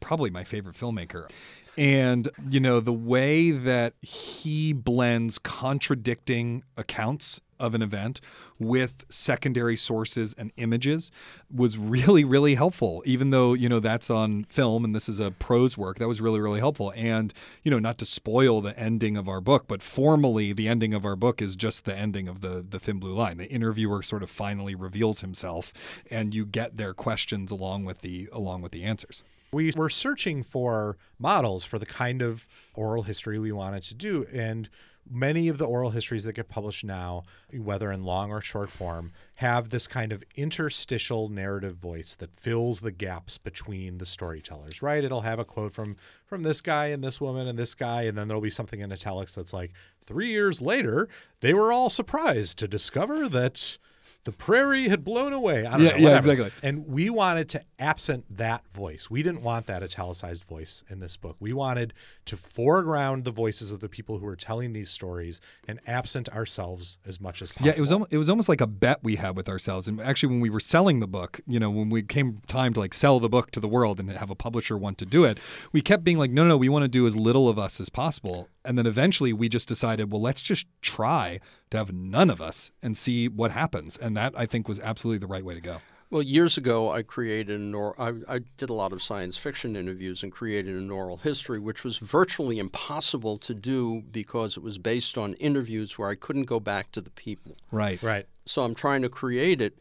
probably my favorite filmmaker. And you know the way that he blends contradicting accounts of an event with secondary sources and images was really really helpful. Even though you know that's on film and this is a prose work that was really really helpful. And you know not to spoil the ending of our book but formally the ending of our book is just the ending of the the thin blue line. The interviewer sort of finally reveals himself and you get their questions along with the along with the answers. We were searching for models for the kind of oral history we wanted to do. And many of the oral histories that get published now, whether in long or short form, have this kind of interstitial narrative voice that fills the gaps between the storytellers, right? It'll have a quote from from this guy and this woman and this guy, and then there'll be something in italics that's like, three years later, they were all surprised to discover that the prairie had blown away. I don't Yeah, know. yeah, exactly. And we wanted to absent that voice. We didn't want that italicized voice in this book. We wanted to foreground the voices of the people who were telling these stories and absent ourselves as much as possible. Yeah, it was almost, it was almost like a bet we had with ourselves. And actually, when we were selling the book, you know, when we came time to like sell the book to the world and have a publisher want to do it, we kept being like, no, no, we want to do as little of us as possible. And then eventually, we just decided, well, let's just try to have none of us and see what happens. And that I think was absolutely the right way to go. Well, years ago, I created an or I, I did a lot of science fiction interviews and created an oral history, which was virtually impossible to do because it was based on interviews where I couldn't go back to the people. Right. right. So I'm trying to create it.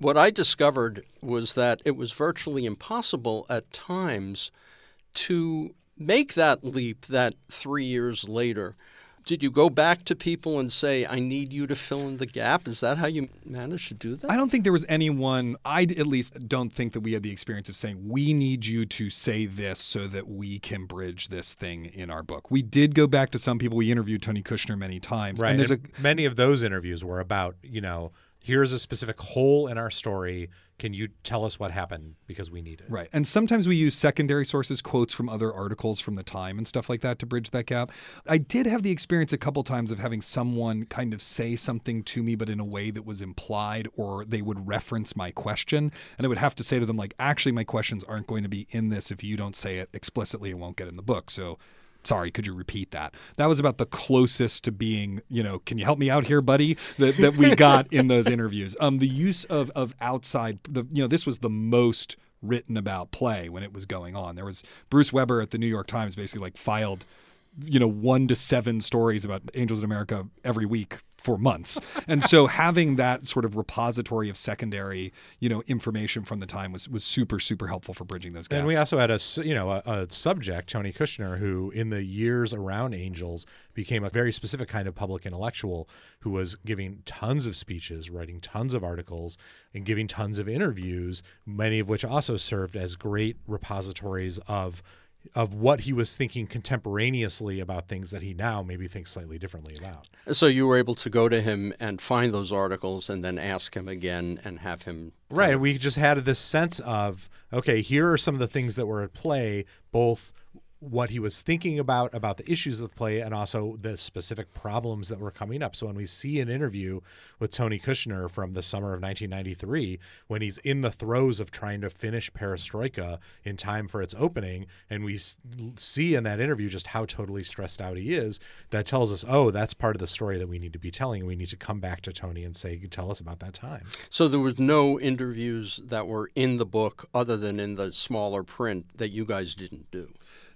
What I discovered was that it was virtually impossible at times to make that leap that three years later. Did you go back to people and say, I need you to fill in the gap? Is that how you managed to do that? I don't think there was anyone, I at least don't think that we had the experience of saying, we need you to say this so that we can bridge this thing in our book. We did go back to some people. We interviewed Tony Kushner many times. Right. And there's a, many of those interviews were about, you know, here's a specific hole in our story. Can you tell us what happened because we need it? Right. And sometimes we use secondary sources, quotes from other articles from the time and stuff like that to bridge that gap. I did have the experience a couple times of having someone kind of say something to me, but in a way that was implied, or they would reference my question. And I would have to say to them, like, actually, my questions aren't going to be in this. If you don't say it explicitly, it won't get in the book. So sorry could you repeat that? That was about the closest to being you know can you help me out here buddy that, that we got in those interviews. Um the use of of outside the you know this was the most written about play when it was going on. There was bruce weber at the new york times basically like filed you know one to seven stories about angels in america every week for months. and so having that sort of repository of secondary, you know, information from the time was was super super helpful for bridging those gaps. And we also had a you know a, a subject, Tony Kushner, who in the years around Angels became a very specific kind of public intellectual who was giving tons of speeches, writing tons of articles, and giving tons of interviews, many of which also served as great repositories of of what he was thinking contemporaneously about things that he now maybe thinks slightly differently about. So you were able to go to him and find those articles and then ask him again and have him. Right. We just had this sense of, okay, here are some of the things that were at play, both what he was thinking about about the issues of the play and also the specific problems that were coming up. So when we see an interview with Tony Kushner from the summer of 1993 when he's in the throes of trying to finish Perestroika in time for its opening and we see in that interview just how totally stressed out he is, that tells us, "Oh, that's part of the story that we need to be telling. We need to come back to Tony and say, "Tell us about that time." So there was no interviews that were in the book other than in the smaller print that you guys didn't do.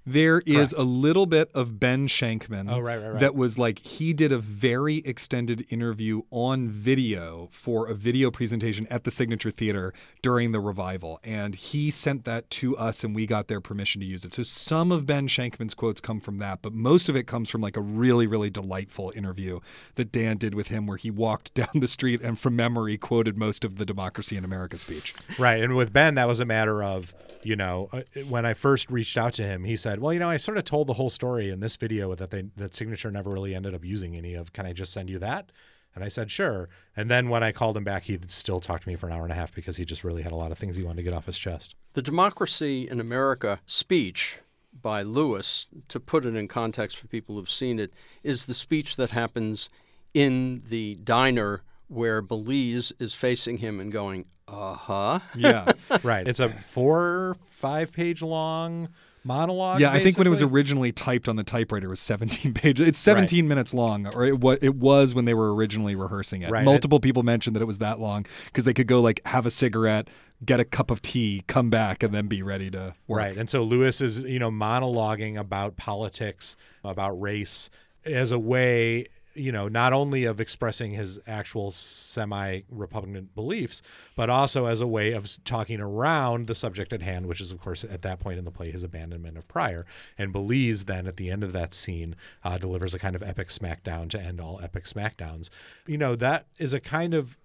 There is a little bit of Ben Shenkman. Oh, right, right, right. That was like he did a very extended interview on video for a video presentation at the Signature Theater during the revival. And he sent that to us and we got their permission to use it. So some of Ben Shenkman's quotes come from that, but most of it comes from like a really, really delightful interview that Dan did with him where he walked down the street and from memory quoted most of the Democracy in America speech. Right. And with Ben, that was a matter of, you know, uh, when I first reached out to him, he said, well, you know, I sort of told the whole story in this video that they, that Signature never really ended up using any of. Can I just send you that? And I said, sure. And then when I called him back, he still talked to me for an hour and a half because he just really had a lot of things he wanted to get off his chest. The Democracy in America speech by Louis, to put it in context for people who've seen it, is the speech that happens in the diner where Belize is facing him and going, uh huh. Yeah. right. It's a four, five page long monologue. Yeah, I think when it was originally typed on the typewriter, it was 17 pages. It's 17 minutes long, or it was, it was when they were originally rehearsing it. Right. Multiple people mentioned that it was that long because they could go like have a cigarette, get a cup of tea, come back, and then be ready to work. Right. And so Louis is, you know, monologuing about politics, about race as a way, you know, not only of expressing his actual semi Republican beliefs, but also as a way of talking around the subject at hand, which is, of course, at that point in the play, his abandonment of Prior. And Belize then, at the end of that scene, uh, delivers a kind of epic smackdown to end all epic smackdowns. You know, that is a kind of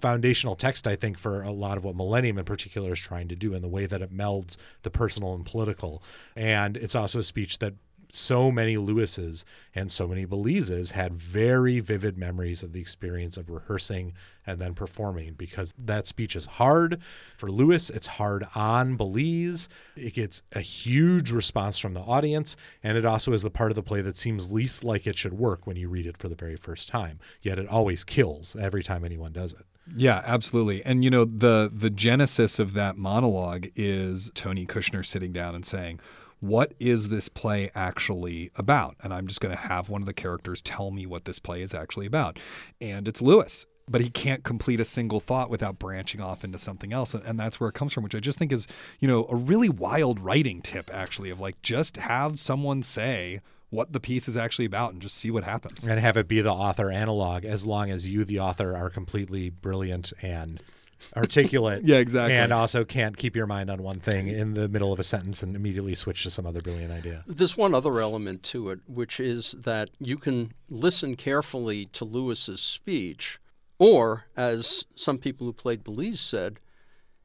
foundational text, I think, for a lot of what Millennium in particular is trying to do in the way that it melds the personal and political. And it's also a speech that so many Louises and so many Belizes had very vivid memories of the experience of rehearsing and then performing because that speech is hard. For Louis, it's hard on Belize. It gets a huge response from the audience, and it also is the part of the play that seems least like it should work when you read it for the very first time. Yet it always kills every time anyone does it. Yeah, absolutely. And you know, the the genesis of that monologue is Tony Kushner sitting down and saying, "What is this play actually about?" And I'm just going to have one of the characters tell me what this play is actually about. And it's Louis. But he can't complete a single thought without branching off into something else. And, that's where it comes from, which I just think is, you know, a really wild writing tip, actually, of like just have someone say, what the piece is actually about and just see what happens. And have it be the author analog as long as you, the author, are completely brilliant and articulate. yeah, exactly. And also can't keep your mind on one thing in the middle of a sentence and immediately switch to some other brilliant idea. There's one other element to it, which is that you can listen carefully to Louis's speech, or, as some people who played Belize said,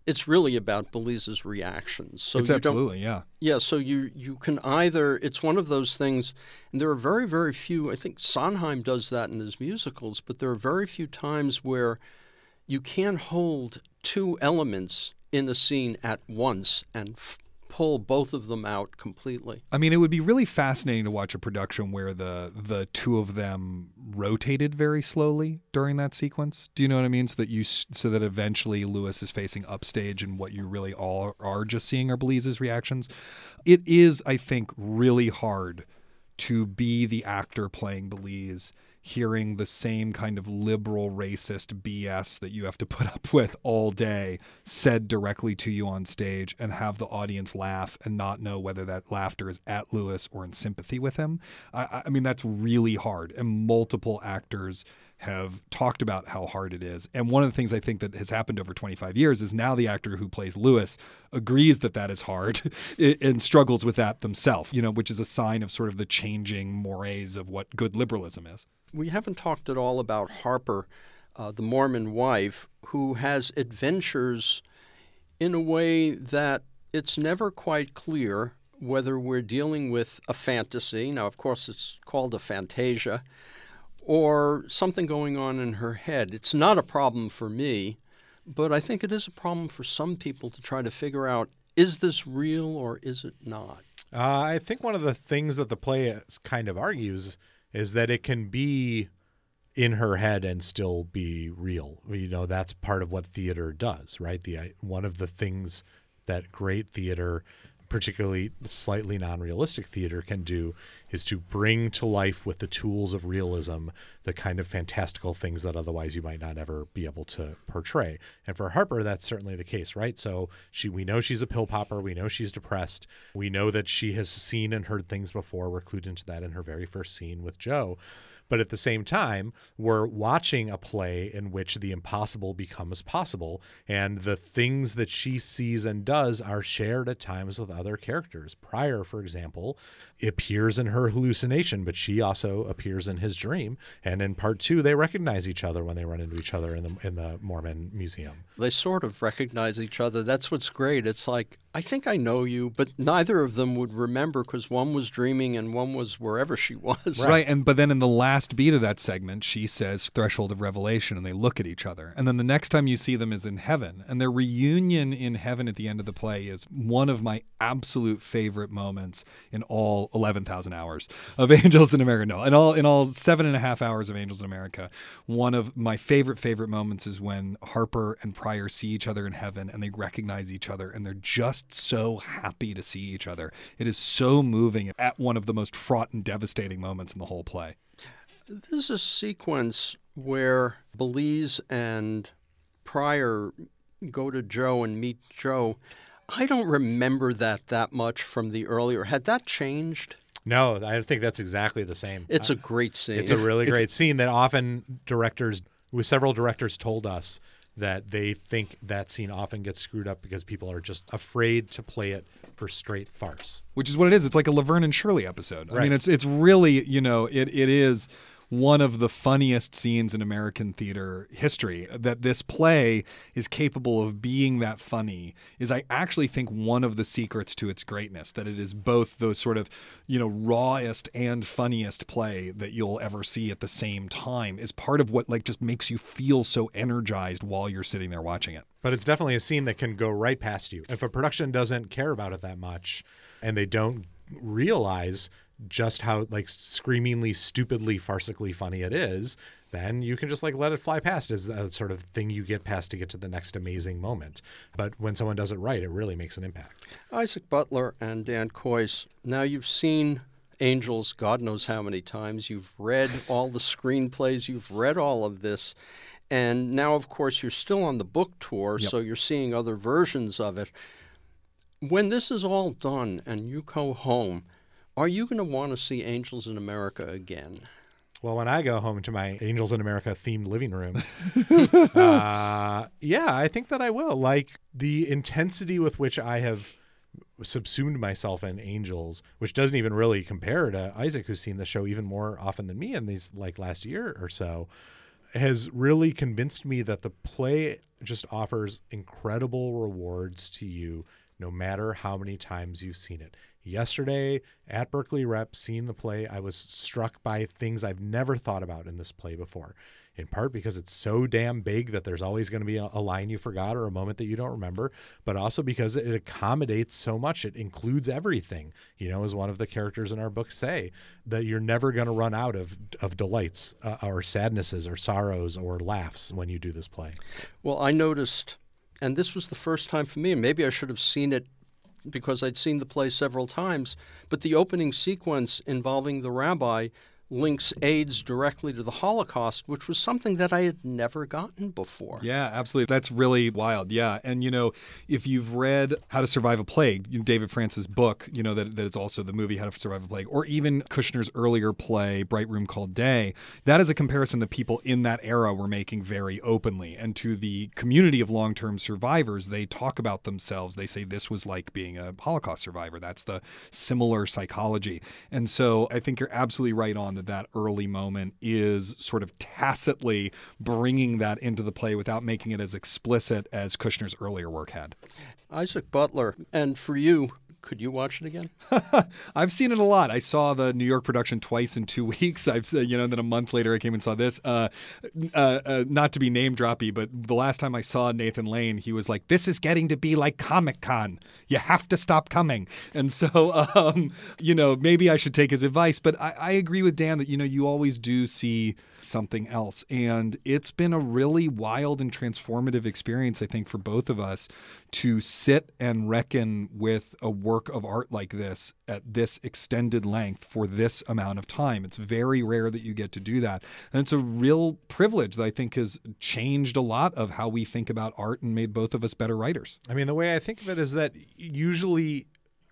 it's really about Belize's reactions. So it's absolutely, yeah. Yeah, so you you can either it's one of those things and there are very very few I think Sondheim does that in his musicals, but there are very few times where you can hold two elements in a scene at once and f- pull both of them out completely. I mean, it would be really fascinating to watch a production where the the two of them rotated very slowly during that sequence. Do you know what I mean? So that you so that eventually Louis is facing upstage, and what you really all are just seeing are Belize's reactions. It is, I think, really hard to be the actor playing Belize hearing the same kind of liberal racist BS that you have to put up with all day said directly to you on stage and have the audience laugh and not know whether that laughter is at Louis or in sympathy with him. I, I mean, that's really hard. And multiple actors have talked about how hard it is. And one of the things I think that has happened over 25 years is now the actor who plays Louis agrees that that is hard and struggles with that themselves, you know, which is a sign of sort of the changing mores of what good liberalism is. We haven't talked at all about Harper, uh, the Mormon wife, who has adventures in a way that it's never quite clear whether we're dealing with a fantasy. Now, of course, it's called a fantasia or something going on in her head. It's not a problem for me, but I think it is a problem for some people to try to figure out is this real or is it not? Uh, I think one of the things that the play kind of argues is that it can be in her head and still be real. You know, that's part of what theater does, right? The one of the things that great theater particularly slightly non-realistic theater can do is to bring to life with the tools of realism the kind of fantastical things that otherwise you might not ever be able to portray. And for Harper, that's certainly the case, right? So she, we know she's a pill popper. We know she's depressed. We know that she has seen and heard things before. We're clued into that in her very first scene with Joe. But at the same time, we're watching a play in which the impossible becomes possible. And the things that she sees and does are shared at times with other characters. Prior, for example, appears in her hallucination, but she also appears in his dream. And in part two, they recognize each other when they run into each other in the in the Mormon Museum. They sort of recognize each other. That's what's great. It's like I think I know you, but neither of them would remember because one was dreaming and one was wherever she was. Right. right. And but then in the last beat of that segment, she says threshold of revelation and they look at each other. And then the next time you see them is in heaven. And their reunion in heaven at the end of the play is one of my absolute favorite moments in all eleven thousand hours of Angels in America. No, in all in all seven and a half hours of Angels in America. One of my favorite, favorite moments is when Harper and Prior see each other in heaven and they recognize each other and they're just just so happy to see each other. It is so moving at one of the most fraught and devastating moments in the whole play. This is a sequence where Belize and Prior go to Joe and meet Joe. I don't remember that that much from the earlier. Had that changed? No, I think that's exactly the same. It's a uh, great scene. It's a really great scene that often directors, with several directors, told us that they think that scene often gets screwed up because people are just afraid to play it for straight farce. Which is what it is. It's like a Laverne and Shirley episode. Right. I mean, it's it's really you know it it is one of the funniest scenes in American theater history. That this play is capable of being that funny is, I actually think, one of the secrets to its greatness. That it is both those sort of, you know, rawest and funniest play that you'll ever see at the same time is part of what like just makes you feel so energized while you're sitting there watching it. But it's definitely a scene that can go right past you. If a production doesn't care about it that much and they don't realize just how like screamingly stupidly farcically funny it is then you can just like let it fly past as a sort of thing you get past to get to the next amazing moment. But when someone does it right it really makes an impact. Isaac butler and dan kois now you've seen angels god knows how many times. You've read all the screenplays. You've read all of this. And now of course you're still on the book tour Yep. so you're seeing other versions of it. When this is all done and you go home are you going to want to see angels in america again? Well when i go home to my angels in america themed living room uh, yeah i think that i will. Like the intensity with which i have subsumed myself in angels which doesn't even really compare to isaac who's seen the show even more often than me in these like last year or so has really convinced me that the play just offers incredible rewards to you no matter how many times you've seen it. Yesterday at Berkeley Rep, seeing the play, I was struck by things I've never thought about in this play before. In part because it's so damn big that there's always going to be a, line you forgot or a moment that you don't remember, but also because it accommodates so much. It includes everything, you know, as one of the characters in our book say, that you're never going to run out of, of delights uh, or sadnesses or sorrows or laughs when you do this play. Well, I noticed, and this was the first time for me, and maybe I should have seen it because I'd seen the play several times, but the opening sequence involving the rabbi links AIDS directly to the Holocaust, which was something that I had never gotten before. Yeah, absolutely. That's really wild. Yeah. And, you know, if you've read How to Survive a Plague, you know, David France's book, you know, that, that it's also the movie How to Survive a Plague, or even Kushner's earlier play, Bright Room Called Day, that is a comparison that people in that era were making very openly. And to the community of long term survivors, they talk about themselves. They say this was like being a Holocaust survivor. That's the similar psychology. And so I think you're absolutely right on that that early moment is sort of tacitly bringing that into the play without making it as explicit as Kushner's earlier work had. Isaac Butler, and for you, could you watch it again? I've seen it a lot. I saw the New York production twice in two weeks. I've you know, then a month later I came and saw this. Uh, uh, uh, not to be name droppy, but the last time I saw Nathan Lane, he was like, "This is getting to be like Comic Con. You have to stop coming." And so, um, you know, maybe I should take his advice. But I, I agree with Dan that you know you always do see something else, and it's been a really wild and transformative experience. I think for both of us to sit and reckon with a work of art like this at this extended length for this amount of time. It's very rare that you get to do that. And it's a real privilege that I think has changed a lot of how we think about art and made both of us better writers. I mean, the way I think of it is that usually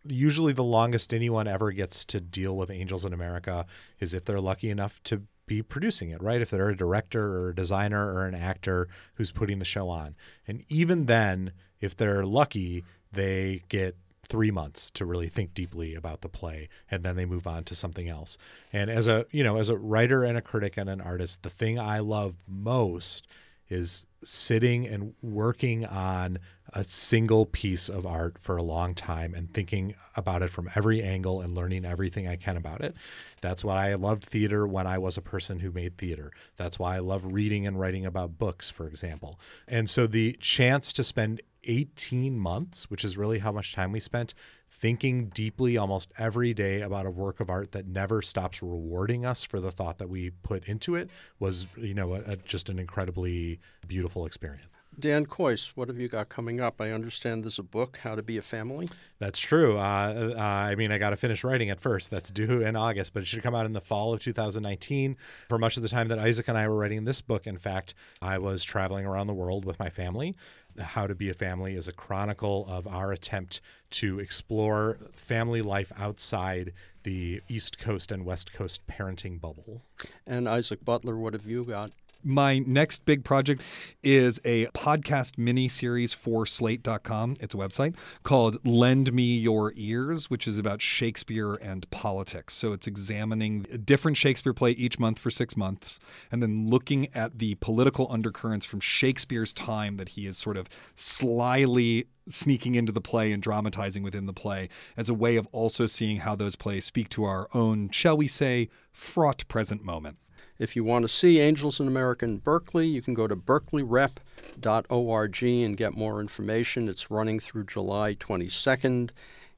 usually the longest anyone ever gets to deal with Angels in America is if they're lucky enough to be producing it, right? If they're a director or a designer or an actor who's putting the show on. And even then, if they're lucky, they get three months to really think deeply about the play and then they move on to something else and as a you know as a writer and a critic and an artist the thing i love most is sitting and working on a single piece of art for a long time and thinking about it from every angle and learning everything I can about it. That's why I loved theater when I was a person who made theater. That's why I love reading and writing about books, for example. And so the chance to spend 18 months, which is really how much time we spent thinking deeply almost every day about a work of art that never stops rewarding us for the thought that we put into it was, you know, a, a, just an incredibly beautiful experience. Dan Kois, what have you got coming up? I understand there's a book, How to Be a Family. That's true. Uh, uh, I mean, I got to finish writing it first. That's due in August, but it should come out in the fall of 2019. For much of the time that Isaac and I were writing this book, in fact, I was traveling around the world with my family. How to Be a Family is a chronicle of our attempt to explore family life outside the East Coast and West Coast parenting bubble. And Isaac Butler, what have you got? My next big project is a podcast mini series for slate.com. It's a website called Lend Me Your Ears, which is about Shakespeare and politics. So it's examining a different Shakespeare play each month for six months and then looking at the political undercurrents from Shakespeare's time that he is sort of slyly sneaking into the play and dramatizing within the play as a way of also seeing how those plays speak to our own, shall we say, fraught present moment. If you want to see Angels in America in Berkeley, you can go to berkeleyrep.org and get more information. It's running through July 22nd,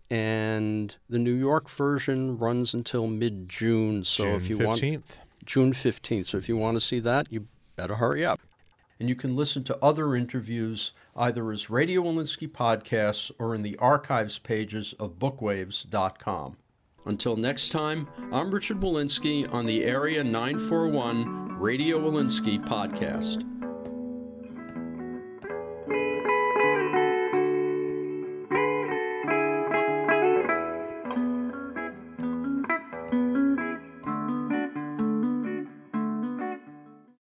and the New York version runs until mid June. So June if you 15th. want June 15th. So if you want to see that, you better hurry up. And you can listen to other interviews either as Radio Wolinsky podcasts or in the archives pages of bookwaves.com. Until next time, I'm Richard Wolinsky on the Area 941 Radio Walensky podcast.